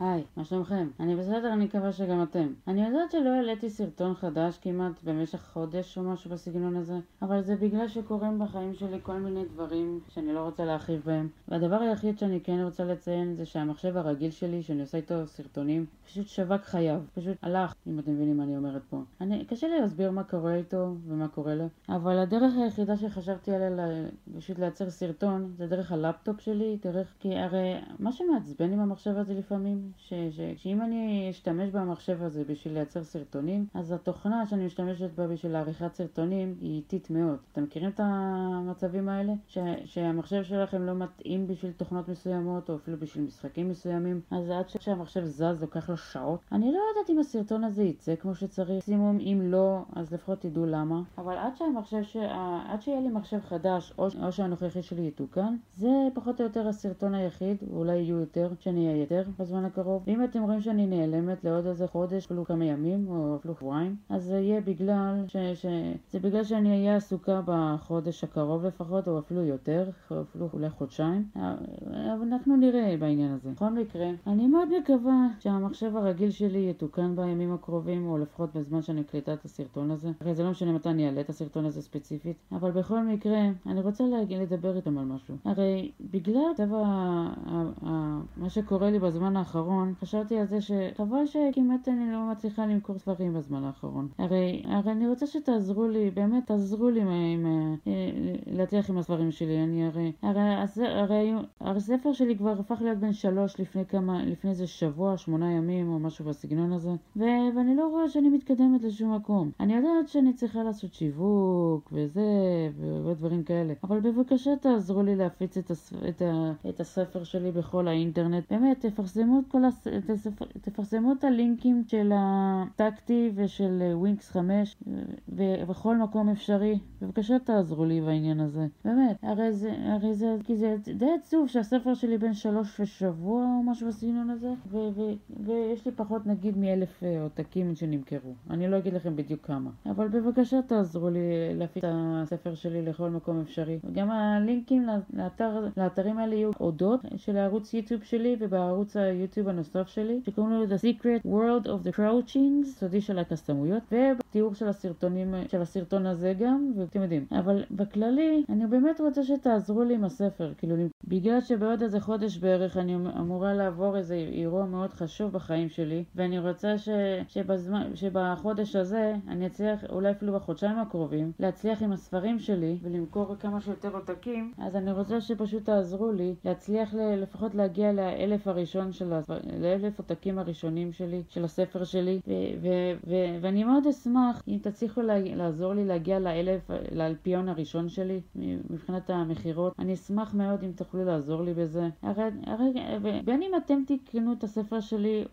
היי, מה שלומכם? אני בסדר, אני מקווה שגם אתם. אני יודעת שלא העליתי סרטון חדש כמעט במשך חודש או משהו בסגנון הזה, אבל זה בגלל שקורים בחיים שלי כל מיני דברים שאני לא רוצה להרחיב בהם. והדבר היחיד שאני כן רוצה לציין זה שהמחשב הרגיל שלי, שאני עושה איתו סרטונים, פשוט שווק חייו. פשוט הלך, אם אתם מבינים מה אני אומרת פה. אני, קשה לי להסביר מה קורה איתו ומה קורה לו, אבל הדרך היחידה שחשבתי עליה פשוט לייצר סרטון זה דרך הלפטופ שלי, דרך... כי הרי מה שמעצבן עם המחשב הזה לפעמים ש, ש, שאם אני אשתמש במחשב הזה בשביל לייצר סרטונים, אז התוכנה שאני משתמשת בה בשביל לעריכת סרטונים היא איטית מאוד. אתם מכירים את המצבים האלה? ש, שהמחשב שלכם לא מתאים בשביל תוכנות מסוימות, או אפילו בשביל משחקים מסוימים, אז עד שהמחשב זז לוקח לו שעות. אני לא יודעת אם הסרטון הזה יצא כמו שצריך, מקסימום אם לא, אז לפחות תדעו למה. אבל עד שהמחשב, ש... עד שיהיה לי מחשב חדש, או, או שהנוכחי שלי יתוקן, זה פחות או יותר הסרטון היחיד, ואולי יהיו יותר, שאני אהיה יותר בזמן הקרוב. הקרוב. ואם אתם רואים שאני נעלמת לעוד איזה חודש, אפילו כמה ימים, או אפילו שבועיים, אז זה יהיה בגלל ש... ש... זה בגלל שאני אהיה עסוקה בחודש הקרוב לפחות, או אפילו יותר, או אפילו אולי חודשיים. אבל אנחנו נראה בעניין הזה. בכל מקרה, אני מאוד מקווה שהמחשב הרגיל שלי יתוקן בימים הקרובים, או לפחות בזמן שאני מקליטה את הסרטון הזה. הרי זה לא משנה מתי אני אעלה את הסרטון הזה ספציפית, אבל בכל מקרה, אני רוצה להגיד, לדבר איתם על משהו. הרי בגלל טבע מה שקורה לי בזמן האחרון, האחרון חשבתי על זה שחבל שכמעט אני לא מצליחה למכור ספרים בזמן האחרון. הרי, הרי אני רוצה שתעזרו לי, באמת תעזרו לי עם, עם, אה, להצליח עם הספרים שלי. אני הרי, הרי, הרי, הרי הספר שלי כבר הפך להיות בן שלוש לפני כמה, לפני איזה שבוע, שמונה ימים או משהו בסגנון הזה, ו, ואני לא רואה שאני מתקדמת לשום מקום. אני יודעת שאני צריכה לעשות שיווק וזה, ועוד דברים כאלה, אבל בבקשה תעזרו לי להפיץ את, הספ, את, ה, את הספר שלי בכל האינטרנט. באמת, תפרסמו את כל הס... תפרסמו את הלינקים של הטקטי ושל ווינקס 5 ובכל מקום אפשרי. בבקשה תעזרו לי בעניין הזה. באמת, הרי זה, הרי זה, כי זה די עצוב שהספר שלי בן שלוש ושבוע או משהו בסגנון הזה, ו- ו- ויש לי פחות נגיד מאלף אה, עותקים שנמכרו. אני לא אגיד לכם בדיוק כמה. אבל בבקשה תעזרו לי להפיץ את הספר שלי לכל מקום אפשרי. גם הלינקים לאתר, לאתרים האלה יהיו הודות של הערוץ יוטיוב שלי ובערוץ היוטיוב הנוסף שלי, שקוראים לו The Secret World of the Crouchings, סודי של הקסמויות, ובתיאור של הסרטונים, של הסרטון הזה גם, ואתם יודעים. אבל בכללי, אני באמת רוצה שתעזרו לי עם הספר, כאילו, בגלל שבעוד איזה חודש בערך אני אמורה לעבור איזה אירוע מאוד חשוב בחיים שלי, ואני רוצה ש, שבזמן, שבחודש הזה אני אצליח, אולי אפילו בחודשיים הקרובים, להצליח עם הספרים שלי ולמכור כמה שיותר עותקים, אז אני רוצה שפשוט תעזרו לי להצליח לפחות להגיע לאלף הראשון של הספרים. לאלף עותקים הראשונים שלי, של הספר שלי, ואני מאוד אשמח אם תצליחו לעזור לי להגיע לאלף, לאלפיון הראשון שלי מבחינת המכירות. אני אשמח מאוד אם תוכלו לעזור לי בזה. הרי, הרי, בין אם אתם תקנו את הספר שלי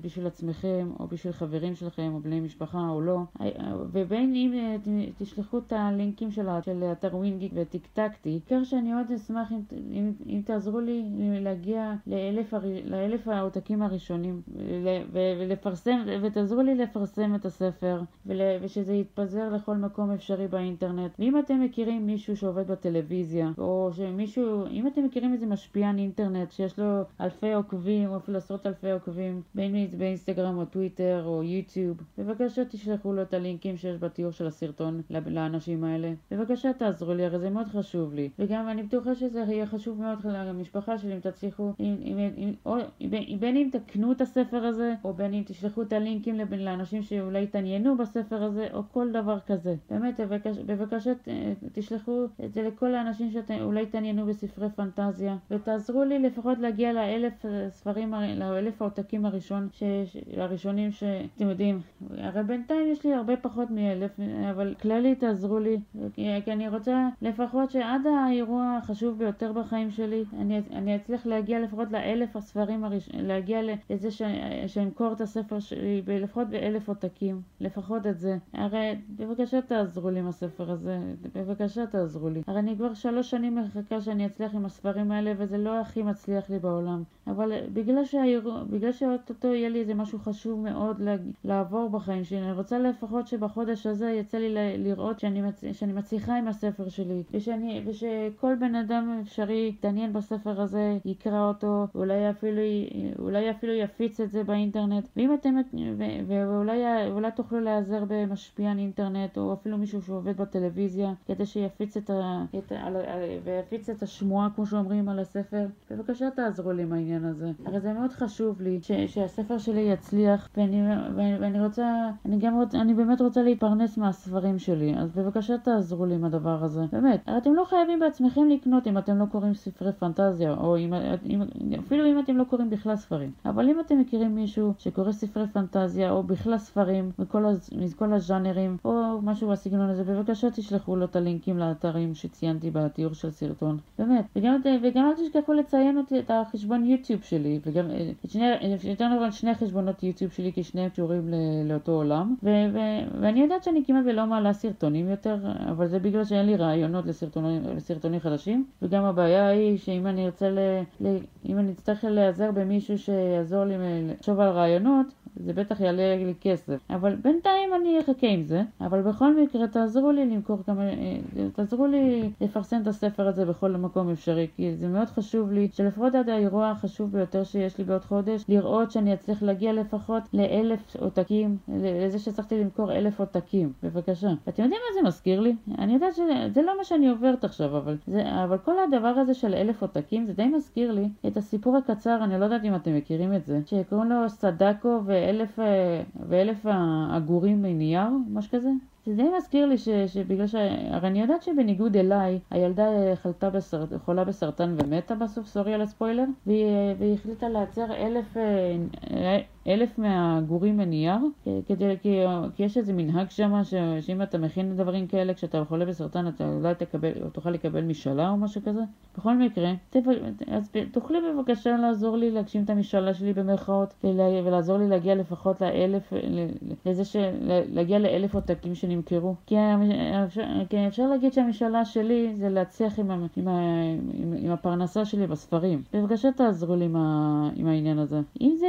בשביל עצמכם, או בשביל חברים שלכם, או בני משפחה, או לא, ובין אם תשלחו את הלינקים של, של אתר ווינגיק וטיקטקתי, בעיקר שאני מאוד אשמח אם, אם, אם תעזרו לי להגיע לאלף, לאלף העותקים הראשונים ולפרסם, ותעזרו לי לפרסם את הספר ושזה יתפזר לכל מקום אפשרי באינטרנט. ואם אתם מכירים מישהו שעובד בטלוויזיה, או שמישהו, אם אתם מכירים איזה משפיען אינטרנט שיש לו אלפי עוקבים, או אפילו עשרות אלפי עוקבים, בין אם זה באינסטגרם או טוויטר או יוטיוב, בבקשה תשלחו לו את הלינקים שיש בתיאור של הסרטון לאנשים האלה. בבקשה תעזרו לי, הרי זה מאוד חשוב לי. וגם אני בטוחה שזה יהיה חשוב מאוד למשפחה שלי אם תצליחו, אם, אם, אם, או, בין אם תקנו את הספר הזה, או בין אם תשלחו את הלינקים לאנשים שאולי בספר הזה, או כל דבר כזה. באמת, בבקשה תשלחו את זה לכל האנשים שאולי יתעניינו בספרי פנטזיה, ותעזרו לי לפחות להגיע לאלף ספרים, לאלף העותקים הראשון, ש, הראשונים שאתם יודעים. הרי בינתיים יש לי הרבה פחות מאלף, אבל כללי תעזרו לי, כי אני רוצה לפחות שעד האירוע החשוב ביותר בחיים שלי, אני, אני אצליח להגיע לפחות לאלף הספרים הראשונים. להגיע לזה שאמכור את הספר שלי לפחות באלף עותקים, לפחות לפחות את זה. הרי בבקשה תעזרו לי עם הספר הזה, בבקשה תעזרו לי. הרי אני כבר שלוש שנים מחכה שאני אצליח עם הספרים האלה, וזה לא הכי מצליח לי בעולם. אבל בגלל, שהאירוע, בגלל שאו-טו-טו יהיה לי איזה משהו חשוב מאוד לעבור בחיים שלי, אני רוצה לפחות שבחודש הזה יצא לי לראות שאני, מצ... שאני מצליחה עם הספר שלי, ושאני, ושכל בן אדם אפשרי יתעניין בספר הזה, יקרא אותו, ואולי אפילו, אולי אפילו יפיץ את זה באינטרנט. ואם אתם, ואולי, ואולי תוכלו להיעזר במשפיען אינטרנט, או אפילו מישהו שעובד בטלוויזיה, כדי שיפיץ את, ה... את, ה... ויפיץ את השמועה, כמו שאומרים, על הספר. בבקשה תעזרו לי עם העניין הזה. הרי זה מאוד חשוב לי ש... שהספר שלי יצליח, ואני, ואני רוצה, אני גם רוצה, אני באמת רוצה להתפרנס מהספרים שלי, אז בבקשה תעזרו לי עם הדבר הזה. באמת. הרי אתם לא חייבים בעצמכם לקנות אם אתם לא קוראים ספרי פנטזיה, או אם, אם, אפילו אם אתם לא קוראים בכלל ספרים. אבל אם אתם מכירים מישהו שקורא ספרי פנטזיה, או בכלל ספרים, מכל, מכל הז'אנרים, או משהו בסגנון הזה, בבקשה תשלחו לו את הלינקים לאתרים שציינתי בתיאור של סרטון. באמת. וגם, וגם אל תשכחו לציין אותי את החשבון יוטיוב שלי, וגם את שני, יותר נכון שני חשבונות יוטיוב שלי, כי שניהם קשורים לאותו עולם. ו, ו, ואני יודעת שאני כמעט ולא מעלה סרטונים יותר, אבל זה בגלל שאין לי רעיונות לסרטונים, לסרטונים חדשים. וגם הבעיה היא שאם אני ארצה ל... ל אם אני אצטרך להיעזר במישהו שיעזור לי לחשוב על רעיונות, זה בטח יעלה לי כסף. אבל בינתיים אני אחכה עם זה. אבל בכל מקרה, תעזרו לי למכור כמה... אה, תעזרו לי לפרסם את הספר הזה בכל מקום אפשרי, כי זה מאוד חשוב לי, שלפחות עד האירוע החשוב ביותר שיש לי בעוד חודש, לראות שאני אצליח להגיע לפחות לאלף עותקים, לזה שהצלחתי למכור אלף עותקים. בבקשה. אתם יודעים מה זה מזכיר לי? אני יודעת שזה לא מה שאני עוברת עכשיו, אבל, זה, אבל כל הדבר הזה של אלף עותקים, זה די מזכיר לי את הסיפור הקצר, אני לא יודעת אם אתם מכירים את זה, שקוראים לו סדקו ו... ואלף, אה, ואלף הגורים מנייר, משהו כזה. זה די מזכיר לי ש, שבגלל ש... הרי אני יודעת שבניגוד אליי, הילדה חלתה בסרט... חולה בסרטן ומתה בסוף, סורי על הספוילר, והיא, והיא החליטה לייצר אלף, אה, אלף מהגורים מנייר, כדי, כי, כי יש איזה מנהג שם, ש, שאם אתה מכין דברים כאלה כשאתה חולה בסרטן, אתה אולי תקבל, או תוכל לקבל משאלה או משהו כזה. בכל מקרה, תפ... אז תוכלי בבקשה לעזור לי להגשים את המשאלה שלי במרכאות, ולה... ולעזור לי להגיע לפחות לאלף, לזה ש... להגיע לאלף עותקים שאני נמכרו. כי, כי אפשר להגיד שהמשאלה שלי זה להצליח עם, עם, עם, עם, עם הפרנסה שלי בספרים. בבקשה תעזרו לי עם, ה, עם העניין הזה. אם זה,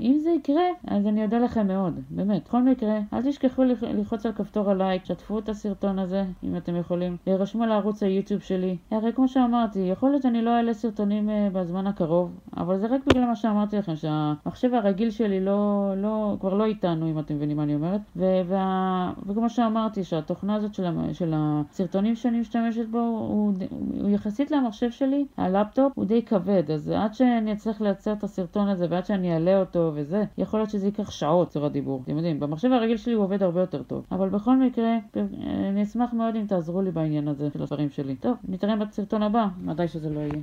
אם זה יקרה, אז אני אודה לכם מאוד, באמת. בכל מקרה, אל תשכחו ללחוץ על כפתור הלייק, שתפו את הסרטון הזה, אם אתם יכולים. וירשמו לערוץ היוטיוב שלי. הרי כמו שאמרתי, יכול להיות שאני לא אעלה סרטונים uh, בזמן הקרוב, אבל זה רק בגלל מה שאמרתי לכם, שהמחשב הרגיל שלי לא, לא, כבר לא איתנו, אם אתם מבינים מה אני אומרת. ו- וה- וכמו שאמרתי, שהתוכנה הזאת של, של הסרטונים שאני משתמשת בו, הוא, הוא יחסית למחשב שלי, הלפטופ, הוא די כבד, אז עד שאני אצליח לייצר את הסרטון הזה ועד שאני אעלה אותו וזה, יכול להיות שזה ייקח שעות, צור הדיבור. אתם יודעים, במחשב הרגיל שלי הוא עובד הרבה יותר טוב. אבל בכל מקרה, אני אשמח מאוד אם תעזרו לי בעניין הזה של הספרים שלי. טוב, נתראה בסרטון הבא, מתי שזה לא יהיה.